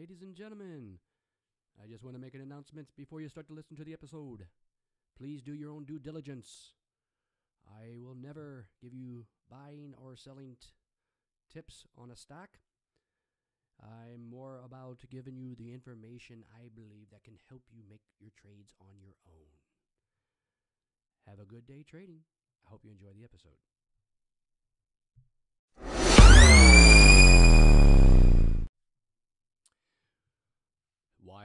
Ladies and gentlemen, I just want to make an announcement before you start to listen to the episode. Please do your own due diligence. I will never give you buying or selling t- tips on a stock. I'm more about giving you the information I believe that can help you make your trades on your own. Have a good day trading. I hope you enjoy the episode.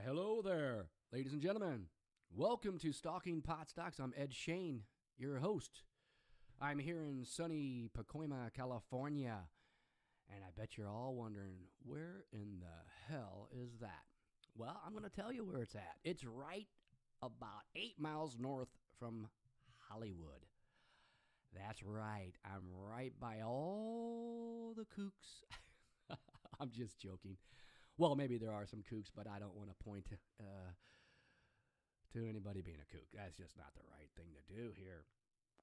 Hello there, ladies and gentlemen. Welcome to Stalking Pot Stocks. I'm Ed Shane, your host. I'm here in sunny Pacoima, California, and I bet you're all wondering where in the hell is that? Well, I'm going to tell you where it's at. It's right about eight miles north from Hollywood. That's right. I'm right by all the kooks. I'm just joking. Well, maybe there are some kooks, but I don't want to point uh, to anybody being a kook. That's just not the right thing to do here.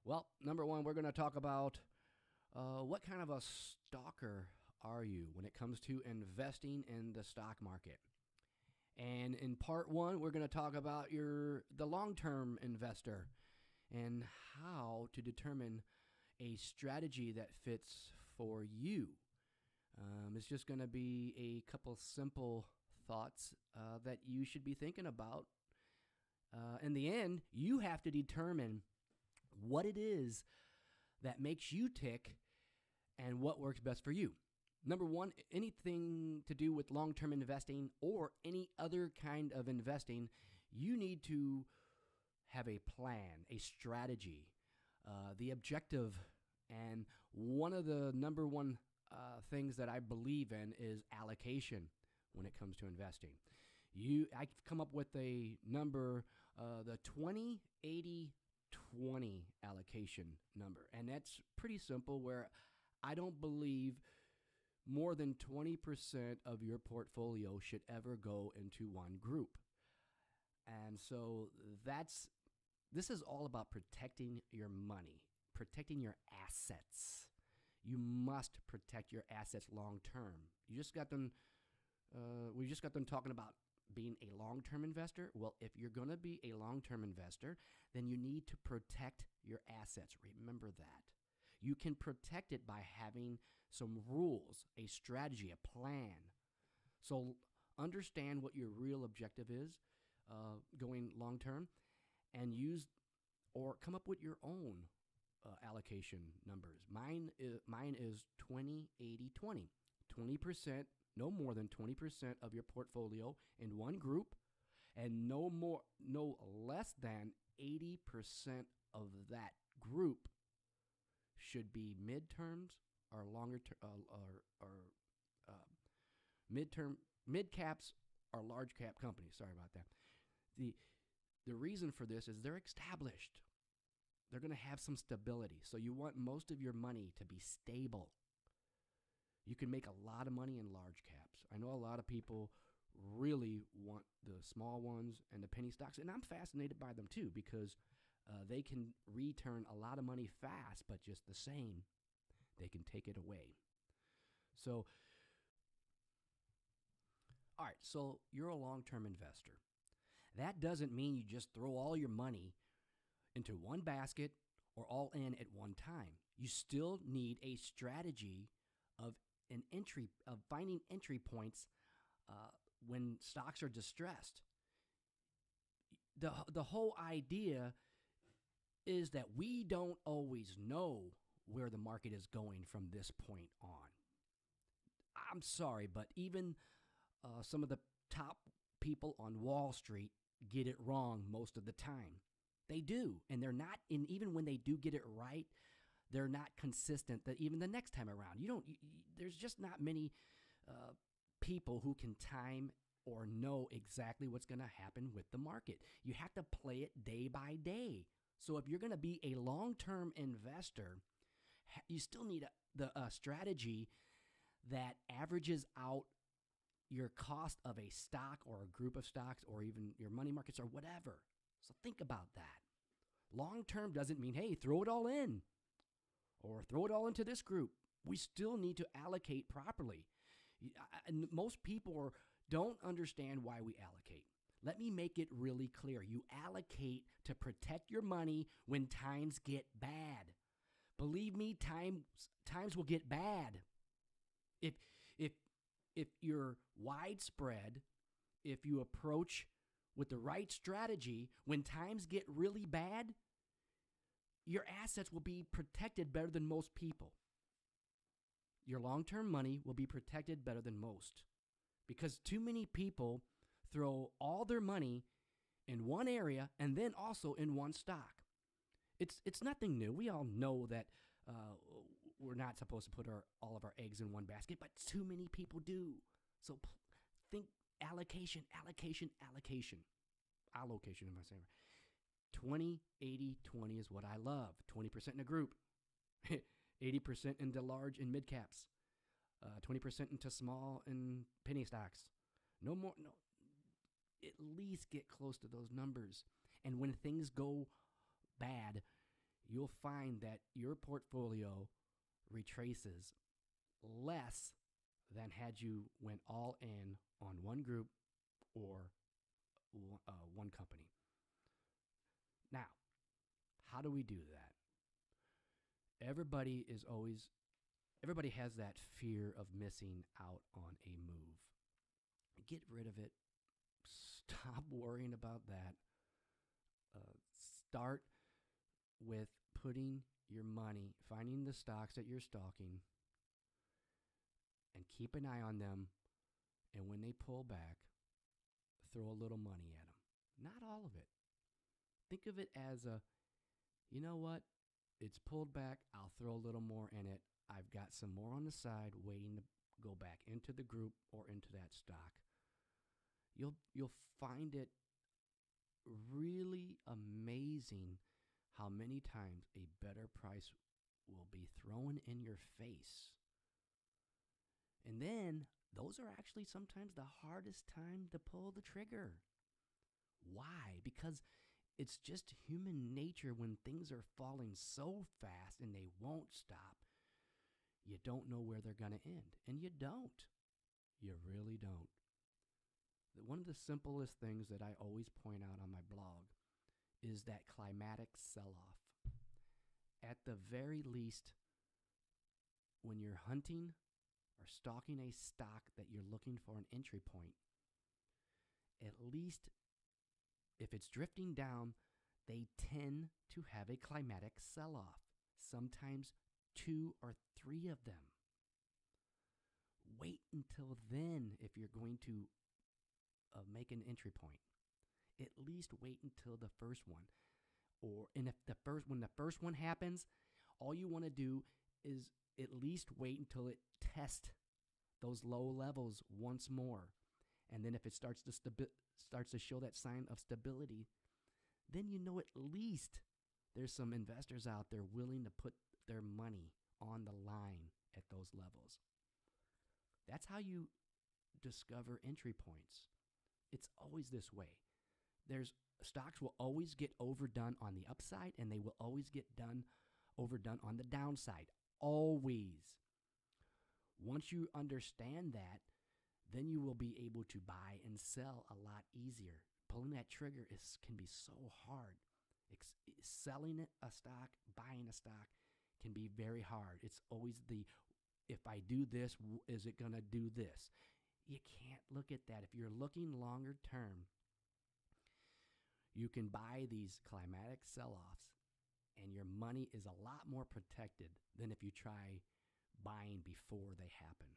Well, number one, we're going to talk about uh, what kind of a stalker are you when it comes to investing in the stock market. And in part one, we're going to talk about your the long-term investor and how to determine a strategy that fits for you. Um, it's just going to be a couple simple thoughts uh, that you should be thinking about. Uh, in the end, you have to determine what it is that makes you tick and what works best for you. Number one, anything to do with long term investing or any other kind of investing, you need to have a plan, a strategy, uh, the objective. And one of the number one uh, things that I believe in is allocation when it comes to investing. You, I've come up with a number, uh, the 20, 80, 20 allocation number. And that's pretty simple where I don't believe more than 20% of your portfolio should ever go into one group. And so that's this is all about protecting your money, protecting your assets. You must protect your assets long term. You just got them uh, we just got them talking about being a long term investor. Well, if you're going to be a long term investor, then you need to protect your assets. Remember that. You can protect it by having some rules, a strategy, a plan. So understand what your real objective is uh, going long term and use or come up with your own uh, allocation numbers. Mine is, mine is 20, 80, 20. 20% no more than 20% of your portfolio in one group and no more no less than 80% of that group should be midterms or longer ter- uh, or, or uh, midterm mid caps or large cap companies sorry about that the the reason for this is they're established they're going to have some stability so you want most of your money to be stable you can make a lot of money in large caps. I know a lot of people really want the small ones and the penny stocks, and I'm fascinated by them too because uh, they can return a lot of money fast, but just the same, they can take it away. So, all right, so you're a long term investor. That doesn't mean you just throw all your money into one basket or all in at one time. You still need a strategy of an entry of finding entry points uh, when stocks are distressed. The the whole idea is that we don't always know where the market is going from this point on. I'm sorry, but even uh, some of the top people on Wall Street get it wrong most of the time. They do, and they're not. And even when they do get it right, they're not consistent that even the next time around. You don't, you, there's just not many uh, people who can time or know exactly what's going to happen with the market. You have to play it day by day. So if you're going to be a long term investor, you still need a, the a strategy that averages out your cost of a stock or a group of stocks or even your money markets or whatever. So think about that. Long term doesn't mean, hey, throw it all in or throw it all into this group. We still need to allocate properly. And most people don't understand why we allocate. Let me make it really clear. You allocate to protect your money when times get bad. Believe me, times times will get bad. If if if you're widespread, if you approach with the right strategy, when times get really bad, your assets will be protected better than most people. Your long term money will be protected better than most because too many people throw all their money in one area and then also in one stock. It's, it's nothing new. We all know that uh, we're not supposed to put our, all of our eggs in one basket, but too many people do. So p- think allocation, allocation, allocation. Allocation, if I say right. 20, 80, 20 is what I love. 20% in a group, 80% into large and mid caps, uh, 20% into small and penny stocks. No more, no, at least get close to those numbers. And when things go bad, you'll find that your portfolio retraces less than had you went all in on one group or uh, one company. Now, how do we do that? Everybody is always, everybody has that fear of missing out on a move. Get rid of it. Stop worrying about that. Uh, start with putting your money, finding the stocks that you're stalking, and keep an eye on them. And when they pull back, throw a little money at them. Not all of it. Think of it as a, you know what? It's pulled back. I'll throw a little more in it. I've got some more on the side waiting to go back into the group or into that stock. You'll you'll find it really amazing how many times a better price will be thrown in your face. And then those are actually sometimes the hardest time to pull the trigger. Why? Because it's just human nature when things are falling so fast and they won't stop. You don't know where they're going to end. And you don't. You really don't. One of the simplest things that I always point out on my blog is that climatic sell off. At the very least, when you're hunting or stalking a stock that you're looking for an entry point, at least if it's drifting down, they tend to have a climatic sell off, sometimes two or three of them. Wait until then if you're going to uh, make an entry point. At least wait until the first one. Or and if the first when the first one happens, all you want to do is at least wait until it tests those low levels once more. And then if it starts to stabi- starts to show that sign of stability, then you know at least there's some investors out there willing to put their money on the line at those levels. That's how you discover entry points. It's always this way. There's stocks will always get overdone on the upside and they will always get done overdone on the downside. Always. Once you understand that, then you will be able to buy and sell a lot easier. Pulling that trigger is can be so hard. Selling a stock, buying a stock can be very hard. It's always the if I do this, is it going to do this? You can't look at that. If you're looking longer term, you can buy these climatic sell offs and your money is a lot more protected than if you try buying before they happen.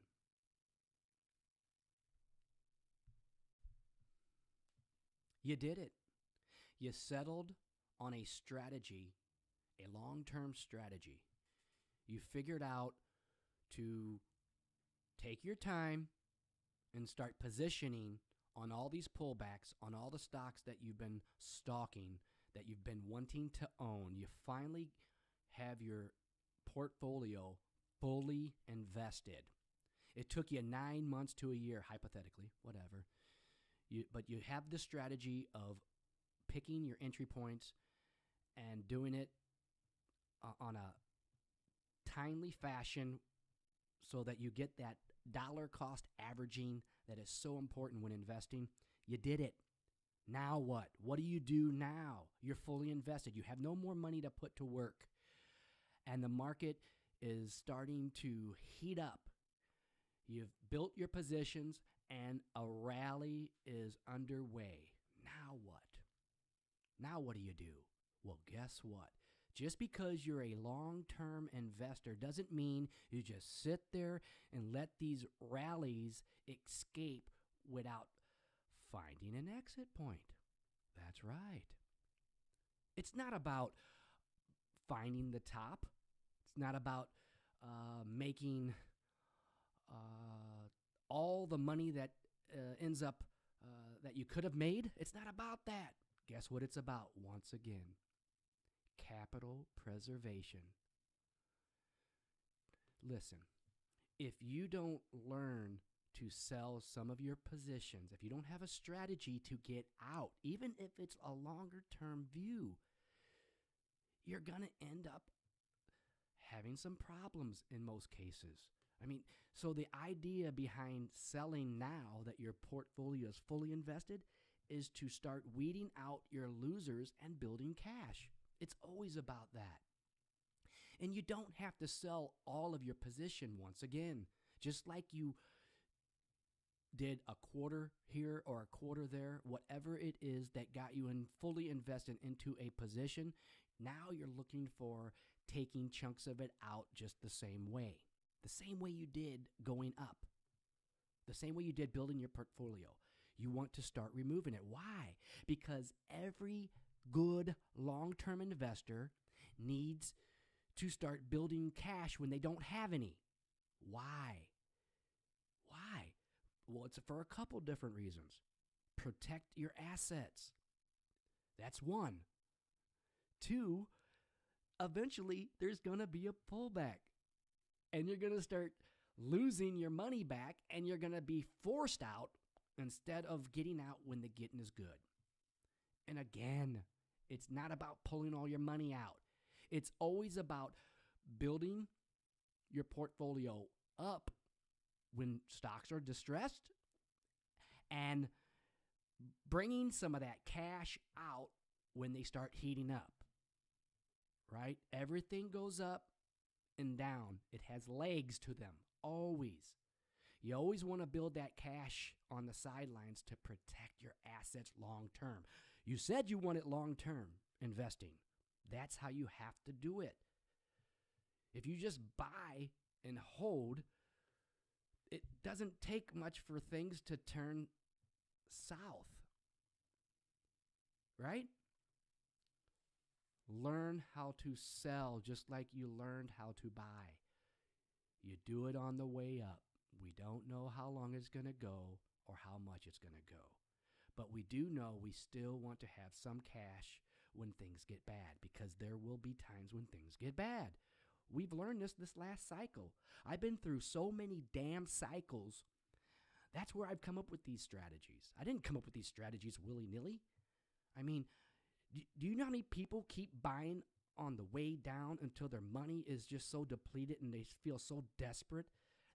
You did it. You settled on a strategy, a long term strategy. You figured out to take your time and start positioning on all these pullbacks, on all the stocks that you've been stalking, that you've been wanting to own. You finally have your portfolio fully invested. It took you nine months to a year, hypothetically, whatever. You, but you have the strategy of picking your entry points and doing it on a timely fashion so that you get that dollar cost averaging that is so important when investing. You did it. Now what? What do you do now? You're fully invested. You have no more money to put to work. And the market is starting to heat up. You've built your positions and a rally is underway. Now what? Now what do you do? Well, guess what? Just because you're a long term investor doesn't mean you just sit there and let these rallies escape without finding an exit point. That's right. It's not about finding the top, it's not about uh, making uh, all the money that uh, ends up uh, that you could have made. It's not about that. Guess what it's about once again? Capital preservation. Listen, if you don't learn to sell some of your positions, if you don't have a strategy to get out, even if it's a longer term view, you're going to end up having some problems in most cases. I mean, so the idea behind selling now that your portfolio is fully invested is to start weeding out your losers and building cash. It's always about that. And you don't have to sell all of your position once again. Just like you did a quarter here or a quarter there, whatever it is that got you in fully invested into a position, now you're looking for taking chunks of it out just the same way. The same way you did going up. The same way you did building your portfolio. You want to start removing it. Why? Because every good long term investor needs to start building cash when they don't have any. Why? Well, it's for a couple different reasons. Protect your assets. That's one. Two, eventually there's going to be a pullback and you're going to start losing your money back and you're going to be forced out instead of getting out when the getting is good. And again, it's not about pulling all your money out. It's always about building your portfolio up when stocks are distressed and bringing some of that cash out when they start heating up. Right? Everything goes up and down. It has legs to them, always. You always want to build that cash on the sidelines to protect your assets long term. You said you want it long term investing. That's how you have to do it. If you just buy and hold, it doesn't take much for things to turn south. Right? Learn how to sell just like you learned how to buy. You do it on the way up. We don't know how long it's going to go or how much it's going to go. But we do know we still want to have some cash when things get bad because there will be times when things get bad. We've learned this this last cycle. I've been through so many damn cycles. That's where I've come up with these strategies. I didn't come up with these strategies willy nilly. I mean, do you know how many people keep buying on the way down until their money is just so depleted and they feel so desperate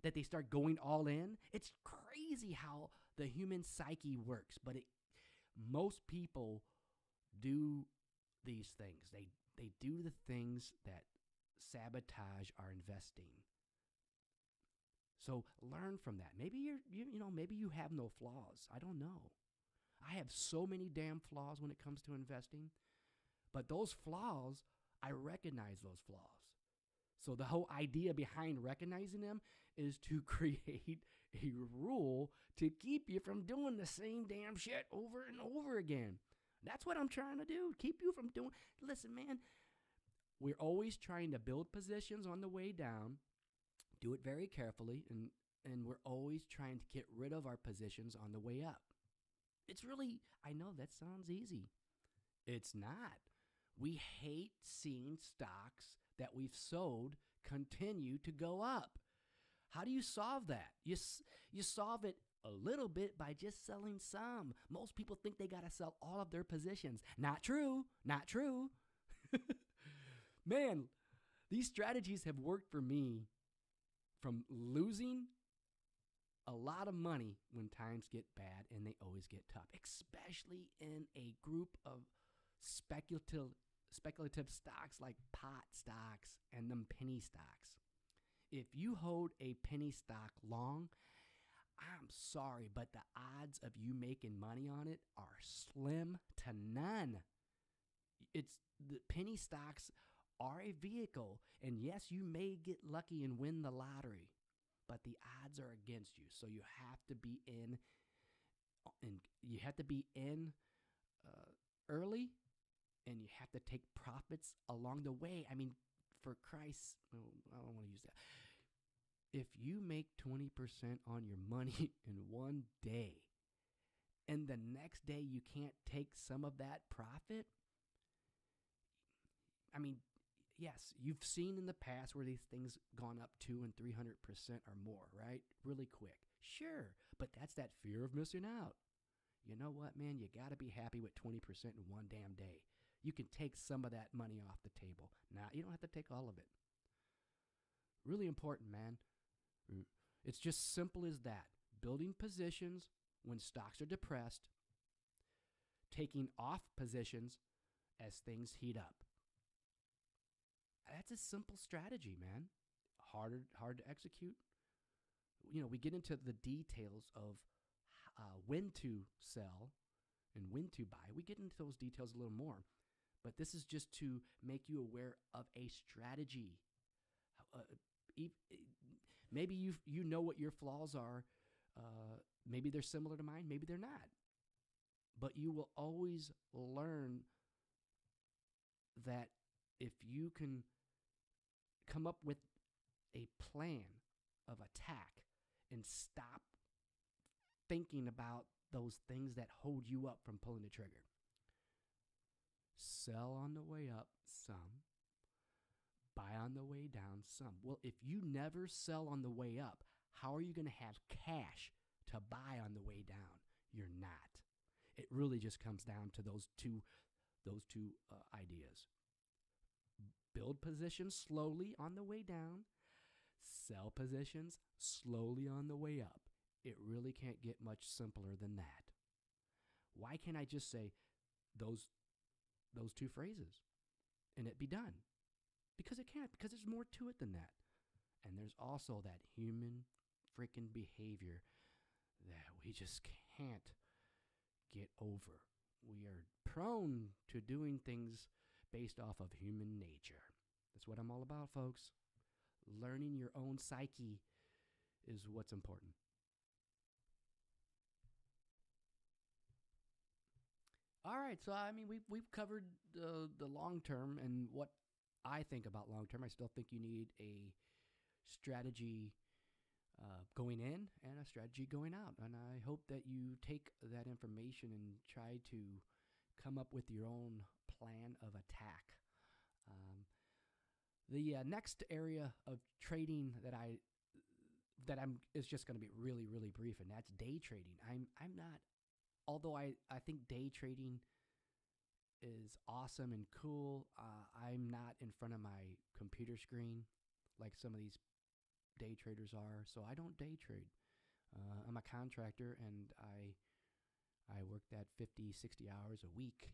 that they start going all in? It's crazy how the human psyche works, but it, most people do these things. They they do the things that sabotage our investing. So learn from that. Maybe you're you, you know maybe you have no flaws. I don't know. I have so many damn flaws when it comes to investing, but those flaws, I recognize those flaws. So the whole idea behind recognizing them is to create a rule to keep you from doing the same damn shit over and over again. That's what I'm trying to do. Keep you from doing. Listen, man, we're always trying to build positions on the way down. Do it very carefully and and we're always trying to get rid of our positions on the way up. It's really, I know that sounds easy. It's not. We hate seeing stocks that we've sold continue to go up. How do you solve that? You, you solve it a little bit by just selling some. Most people think they got to sell all of their positions. Not true. Not true. Man, these strategies have worked for me from losing a lot of money when times get bad and they always get tough, especially in a group of speculative speculative stocks like pot stocks and them penny stocks. If you hold a penny stock long, I'm sorry, but the odds of you making money on it are slim to none. It's the penny stocks are a vehicle, and yes, you may get lucky and win the lottery, but the odds are against you. So you have to be in, and you have to be in uh, early, and you have to take profits along the way. I mean, for Christ, I don't want to use that if you make 20% on your money in one day and the next day you can't take some of that profit, I mean, yes, you've seen in the past where these things gone up 2 and 300% or more, right? Really quick. Sure, but that's that fear of missing out. You know what, man? You got to be happy with 20% in one damn day. You can take some of that money off the table. Now, you don't have to take all of it. Really important, man. Mm. It's just simple as that. Building positions when stocks are depressed, taking off positions as things heat up. That's a simple strategy, man. Hard, hard to execute. You know, we get into the details of uh, when to sell and when to buy. We get into those details a little more, but this is just to make you aware of a strategy. Uh, Maybe you you know what your flaws are. Uh, maybe they're similar to mine. Maybe they're not. But you will always learn that if you can come up with a plan of attack and stop thinking about those things that hold you up from pulling the trigger. Sell on the way up some, buy on the way down some. Well, if you never sell on the way up, how are you going to have cash to buy on the way down? You're not. It really just comes down to those two those two uh, ideas. Build positions slowly on the way down, sell positions slowly on the way up. It really can't get much simpler than that. Why can't I just say those those two phrases and it be done? Because it can't, because there's more to it than that. And there's also that human freaking behavior that we just can't get over. We are prone to doing things based off of human nature. That's what I'm all about, folks. Learning your own psyche is what's important. All right, so I mean we've we've covered the the long term and what I think about long term. I still think you need a strategy uh, going in and a strategy going out. And I hope that you take that information and try to come up with your own plan of attack. The uh, next area of trading that I that I'm is just going to be really really brief, and that's day trading. I'm I'm not, although I I think day trading is awesome and cool. Uh, I'm not in front of my computer screen like some of these day traders are, so I don't day trade. Uh, I'm a contractor and I I work that 50, 60 hours a week.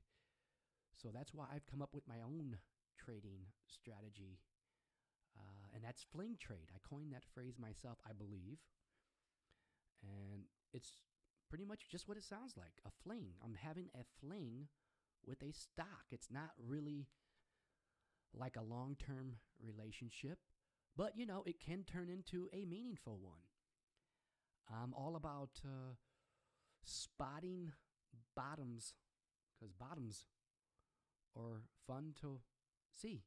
So that's why I've come up with my own trading strategy. Uh, and that's fling trade. I coined that phrase myself, I believe. And it's pretty much just what it sounds like a fling. I'm having a fling with a stock. It's not really like a long term relationship, but you know, it can turn into a meaningful one. I'm all about uh, spotting bottoms because bottoms are fun to see.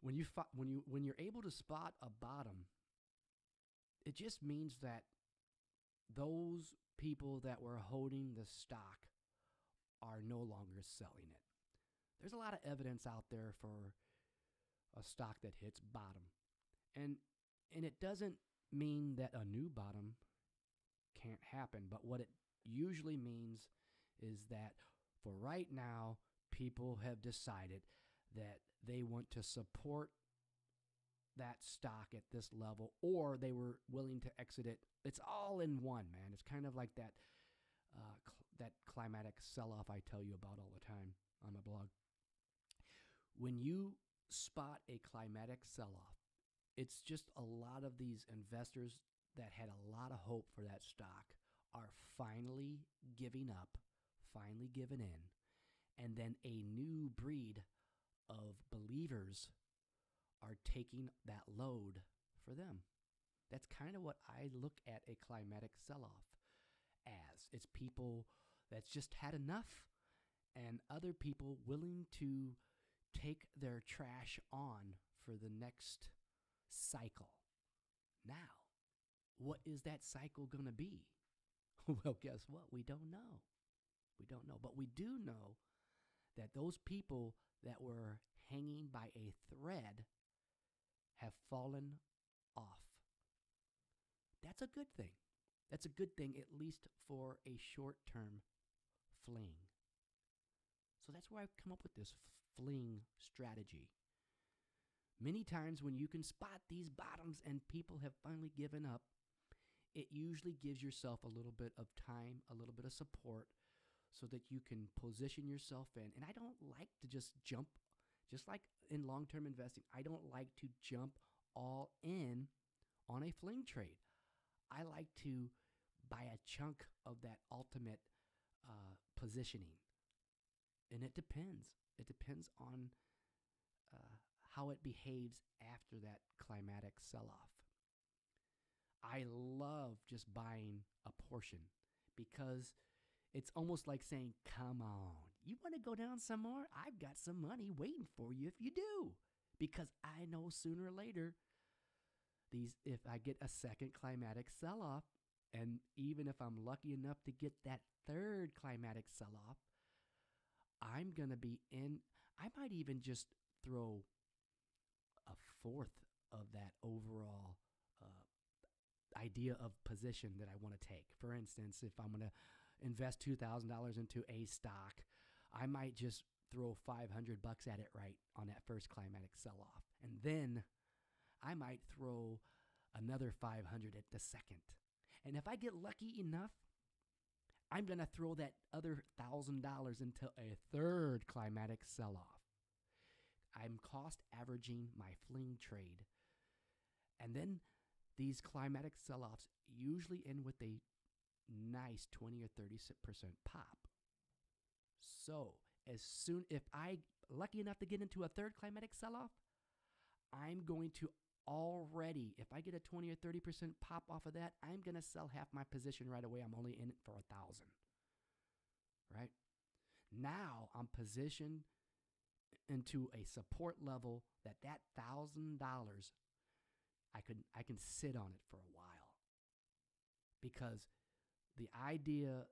when you fo- when you when you're able to spot a bottom, it just means that those people that were holding the stock are no longer selling it. There's a lot of evidence out there for a stock that hits bottom. And and it doesn't mean that a new bottom can't happen, but what it usually means is that for right now people have decided that they want to support that stock at this level or they were willing to exit it. It's all in one, man. It's kind of like that uh, cl- that climatic sell-off I tell you about all the time on my blog. When you spot a climatic sell-off, it's just a lot of these investors that had a lot of hope for that stock are finally giving up, finally giving in, and then a new breed of believers are taking that load for them. That's kind of what I look at a climatic sell off as. It's people that's just had enough and other people willing to take their trash on for the next cycle. Now, what is that cycle going to be? well, guess what? We don't know. We don't know. But we do know that those people that were hanging by a thread have fallen off. That's a good thing. That's a good thing, at least for a short term fling. So that's where I've come up with this fling strategy. Many times when you can spot these bottoms and people have finally given up, it usually gives yourself a little bit of time, a little bit of support so that you can position yourself in. And I don't like to just jump, just like in long term investing, I don't like to jump all in on a fling trade. I like to buy a chunk of that ultimate uh, positioning. And it depends. It depends on uh, how it behaves after that climatic sell off. I love just buying a portion because it's almost like saying, Come on, you want to go down some more? I've got some money waiting for you if you do. Because I know sooner or later, these if I get a second climatic sell off, and even if I'm lucky enough to get that third climatic sell off, I'm going to be in. I might even just throw a fourth of that overall uh, idea of position that I want to take. For instance, if I'm going to invest $2,000 into a stock, I might just throw 500 bucks at it right on that first climatic sell off. And then I might throw another 500 at the second. And if I get lucky enough, I'm going to throw that other $1,000 into a third climatic sell off. I'm cost averaging my fling trade. And then these climatic sell offs usually end with a nice 20 or 30% pop. So, as soon if I lucky enough to get into a third climatic sell off, I'm going to already if I get a 20 or 30% pop off of that, I'm going to sell half my position right away. I'm only in it for a 1000. Right? Now, I'm positioned into a support level that that $1000 I could I can sit on it for a while. Because the idea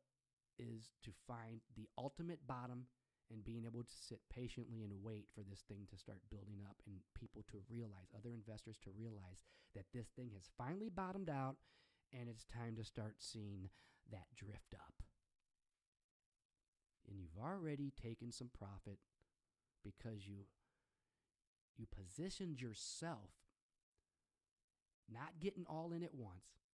is to find the ultimate bottom and being able to sit patiently and wait for this thing to start building up and people to realize, other investors to realize that this thing has finally bottomed out and it's time to start seeing that drift up. And you've already taken some profit because you you positioned yourself not getting all in at once.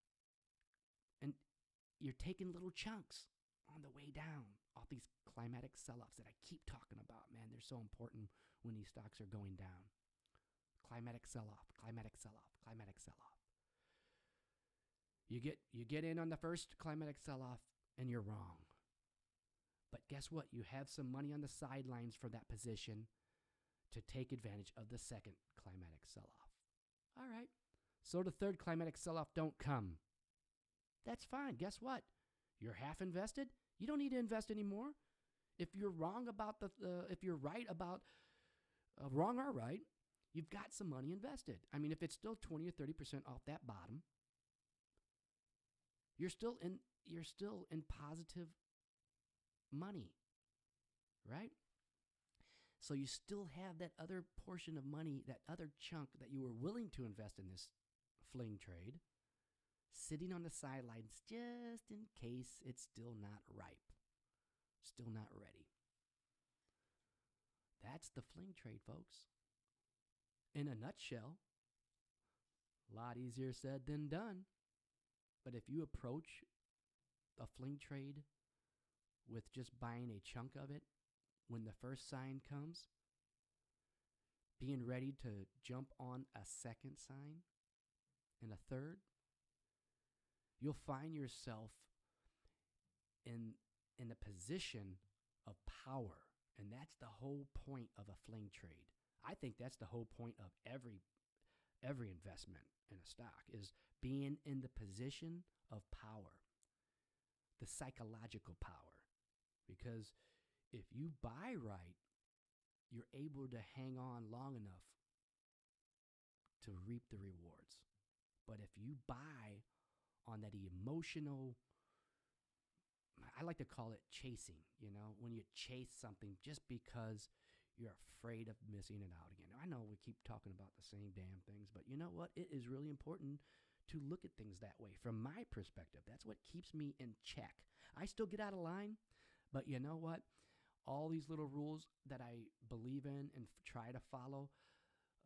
You're taking little chunks on the way down All these climatic sell offs that I keep talking about. Man, they're so important when these stocks are going down. Climatic sell off, climatic sell off, climatic sell off. You get you get in on the first climatic sell off and you're wrong. But guess what? You have some money on the sidelines for that position to take advantage of the second climatic sell off. All right. So the third climatic sell off don't come. That's fine. Guess what? You're half invested. You don't need to invest anymore. If you're wrong about the, uh, if you're right about uh, wrong or right, you've got some money invested. I mean, if it's still 20 or 30% off that bottom, you're still in you're still in positive money. Right? So you still have that other portion of money, that other chunk that you were willing to invest in this fling trade sitting on the sidelines just in case it's still not ripe, still not ready. That's the fling trade, folks. In a nutshell, A lot easier said than done. But if you approach a fling trade with just buying a chunk of it when the first sign comes, being ready to jump on a second sign and a third, you'll find yourself in in a position of power. And that's the whole point of a fling trade. I think that's the whole point of every every investment in a stock is being in the position of power. The psychological power. Because if you buy right, you're able to hang on long enough to reap the rewards. But if you buy on that emotional I like to call it chasing, you know, when you chase something just because you're afraid of missing it out again. I know we keep talking about the same damn things, but you know what? It is really important to look at things that way from my perspective. That's what keeps me in check. I still get out of line, but you know what? All these little rules that I believe in and f- try to follow,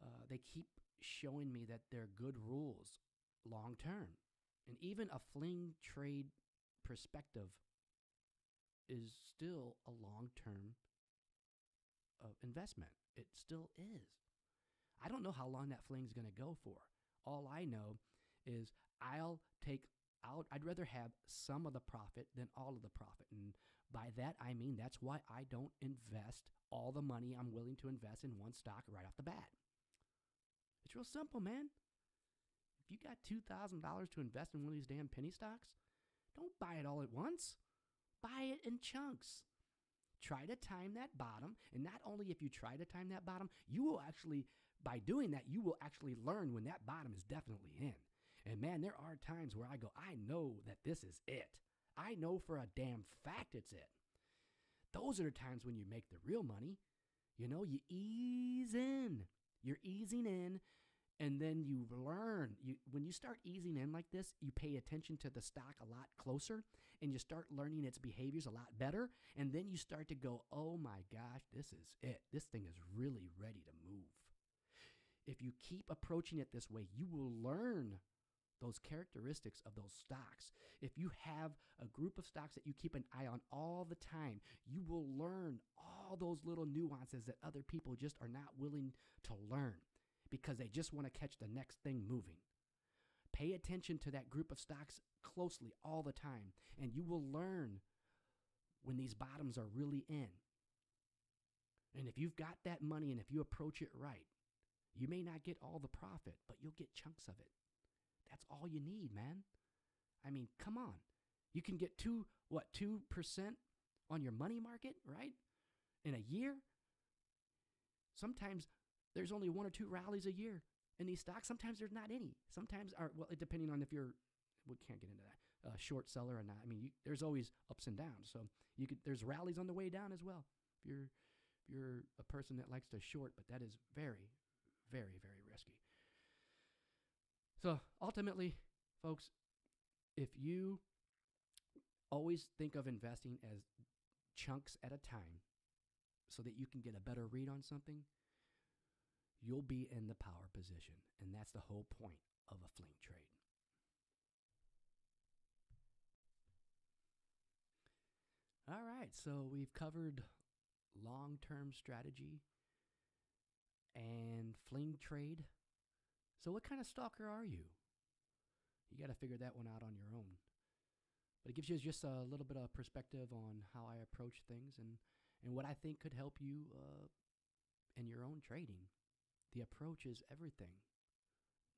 uh, they keep showing me that they're good rules long term. And even a fling trade perspective is still a long term uh, investment. It still is. I don't know how long that fling's going to go for. All I know is I'll take out, I'd rather have some of the profit than all of the profit. And by that, I mean that's why I don't invest all the money I'm willing to invest in one stock right off the bat. It's real simple, man. If you got $2,000 to invest in one of these damn penny stocks, don't buy it all at once. Buy it in chunks. Try to time that bottom. And not only if you try to time that bottom, you will actually, by doing that, you will actually learn when that bottom is definitely in. And man, there are times where I go, I know that this is it. I know for a damn fact it's it. Those are the times when you make the real money. You know, you ease in. You're easing in and then you learn you when you start easing in like this you pay attention to the stock a lot closer and you start learning its behaviors a lot better. And then you start to go oh my gosh this is it. This thing is really ready to move. If you keep approaching it this way you will learn those characteristics of those stocks. If you have a group of stocks that you keep an eye on all the time, you will learn all those little nuances that other people just are not willing to learn because they just want to catch the next thing moving. Pay attention to that group of stocks closely all the time, and you will learn when these bottoms are really in. And if you've got that money and if you approach it right, you may not get all the profit, but you'll get chunks of it. That's all you need, man. I mean, come on. You can get two, what, 2% on your money market, right? In a year? Sometimes there's only one or two rallies a year in these stocks. Sometimes there's not any. Sometimes, are well, depending on if you're, we can't get into that, uh, short seller or not. I mean, you, there's always ups and downs. So you could, there's rallies on the way down as well. If you're, if you're a person that likes to short, but that is very, very, very risky. So ultimately, folks, if you always think of investing as chunks at a time so that you can get a better read on something, you'll be in the power position. And that's the whole point of a fling trade. All right, so we've covered long term strategy and fling trade. So, what kind of stalker are you? You got to figure that one out on your own. But it gives you just a little bit of perspective on how I approach things and, and what I think could help you uh, in your own trading the approach is everything.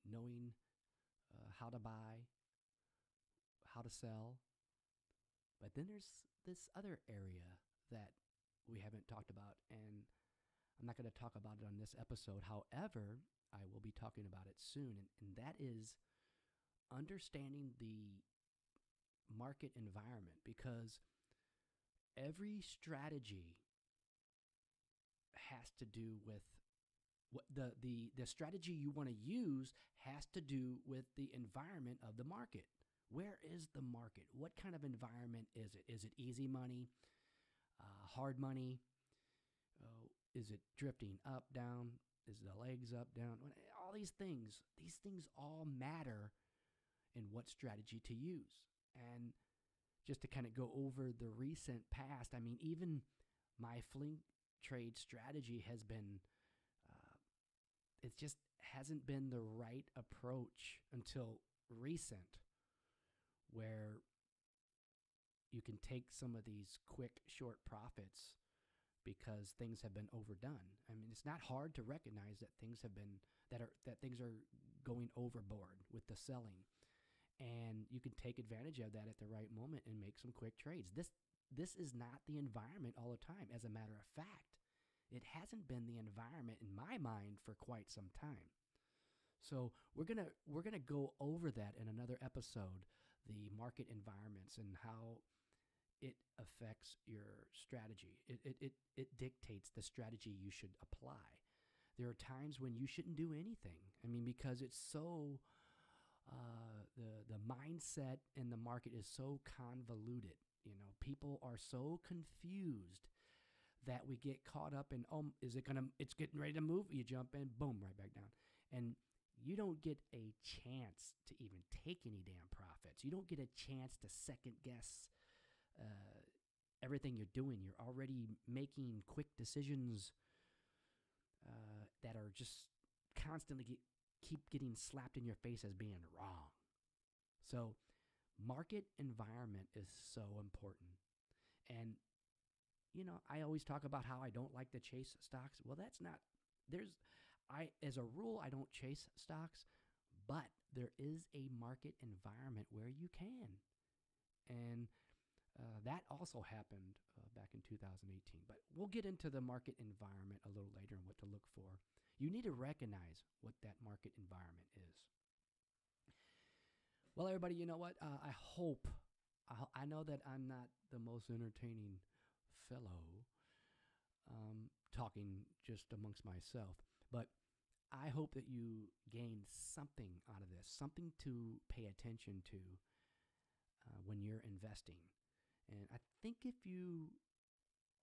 Knowing uh, how to buy, how to sell. But then there's this other area that we haven't talked about, and I'm not going to talk about it on this episode. However, I will be talking about it soon, and, and that is understanding the market environment because every strategy has to do with what the the the strategy you want to use has to do with the environment of the market. Where is the market? What kind of environment is it? Is it easy money, uh, hard money? Uh, is it drifting up, down? Is the legs up, down? All these things, these things all matter in what strategy to use. And just to kind of go over the recent past, I mean, even my fling trade strategy has been, it just hasn't been the right approach until recent, where you can take some of these quick, short profits because things have been overdone. I mean, it's not hard to recognize that things have been that are that things are going overboard with the selling. And you can take advantage of that at the right moment and make some quick trades. This this is not the environment all the time. As a matter of fact, it hasn't been the environment in my mind for quite some time. So we're gonna we're gonna go over that in another episode, the market environments and how it affects your strategy. It, it, it, it dictates the strategy you should apply. There are times when you shouldn't do anything. I mean, because it's so, uh, the, the mindset in the market is so convoluted. You know, people are so confused that we get caught up in, oh, is it going to, it's getting ready to move. You jump in, boom, right back down. And you don't get a chance to even take any damn profits. You don't get a chance to second guess uh, everything you're doing. You're already making quick decisions uh, that are just constantly get, keep getting slapped in your face as being wrong. So, market environment is so important. And, you know, I always talk about how I don't like to chase stocks. Well, that's not, there's, I, as a rule, I don't chase stocks, but there is a market environment where you can. And uh, that also happened uh, back in 2018. But we'll get into the market environment a little later and what to look for. You need to recognize what that market environment is. Well, everybody, you know what? Uh, I hope, I, I, know that I'm not the most entertaining fellow um, talking just amongst myself, but I hope that you gain something out of this, something to pay attention to uh, when you're investing. And I think if you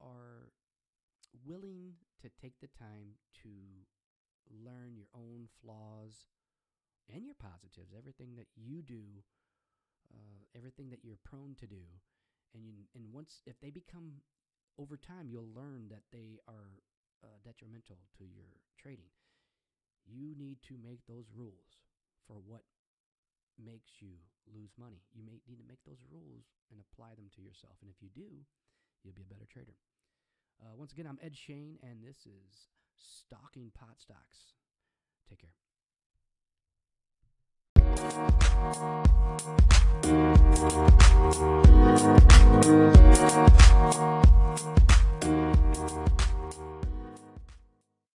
are willing to take the time to learn your own flaws and your positives, everything that you do, uh, everything that you're prone to do, and you, and once if they become over time you'll learn that they are uh, detrimental to your trading. You need to make those rules for what makes you lose money. You may need to make those rules and apply them to yourself. And if you do, you'll be a better trader. Uh, once again, I'm Ed Shane, and this is Stocking Pot Stocks. Take care. うん。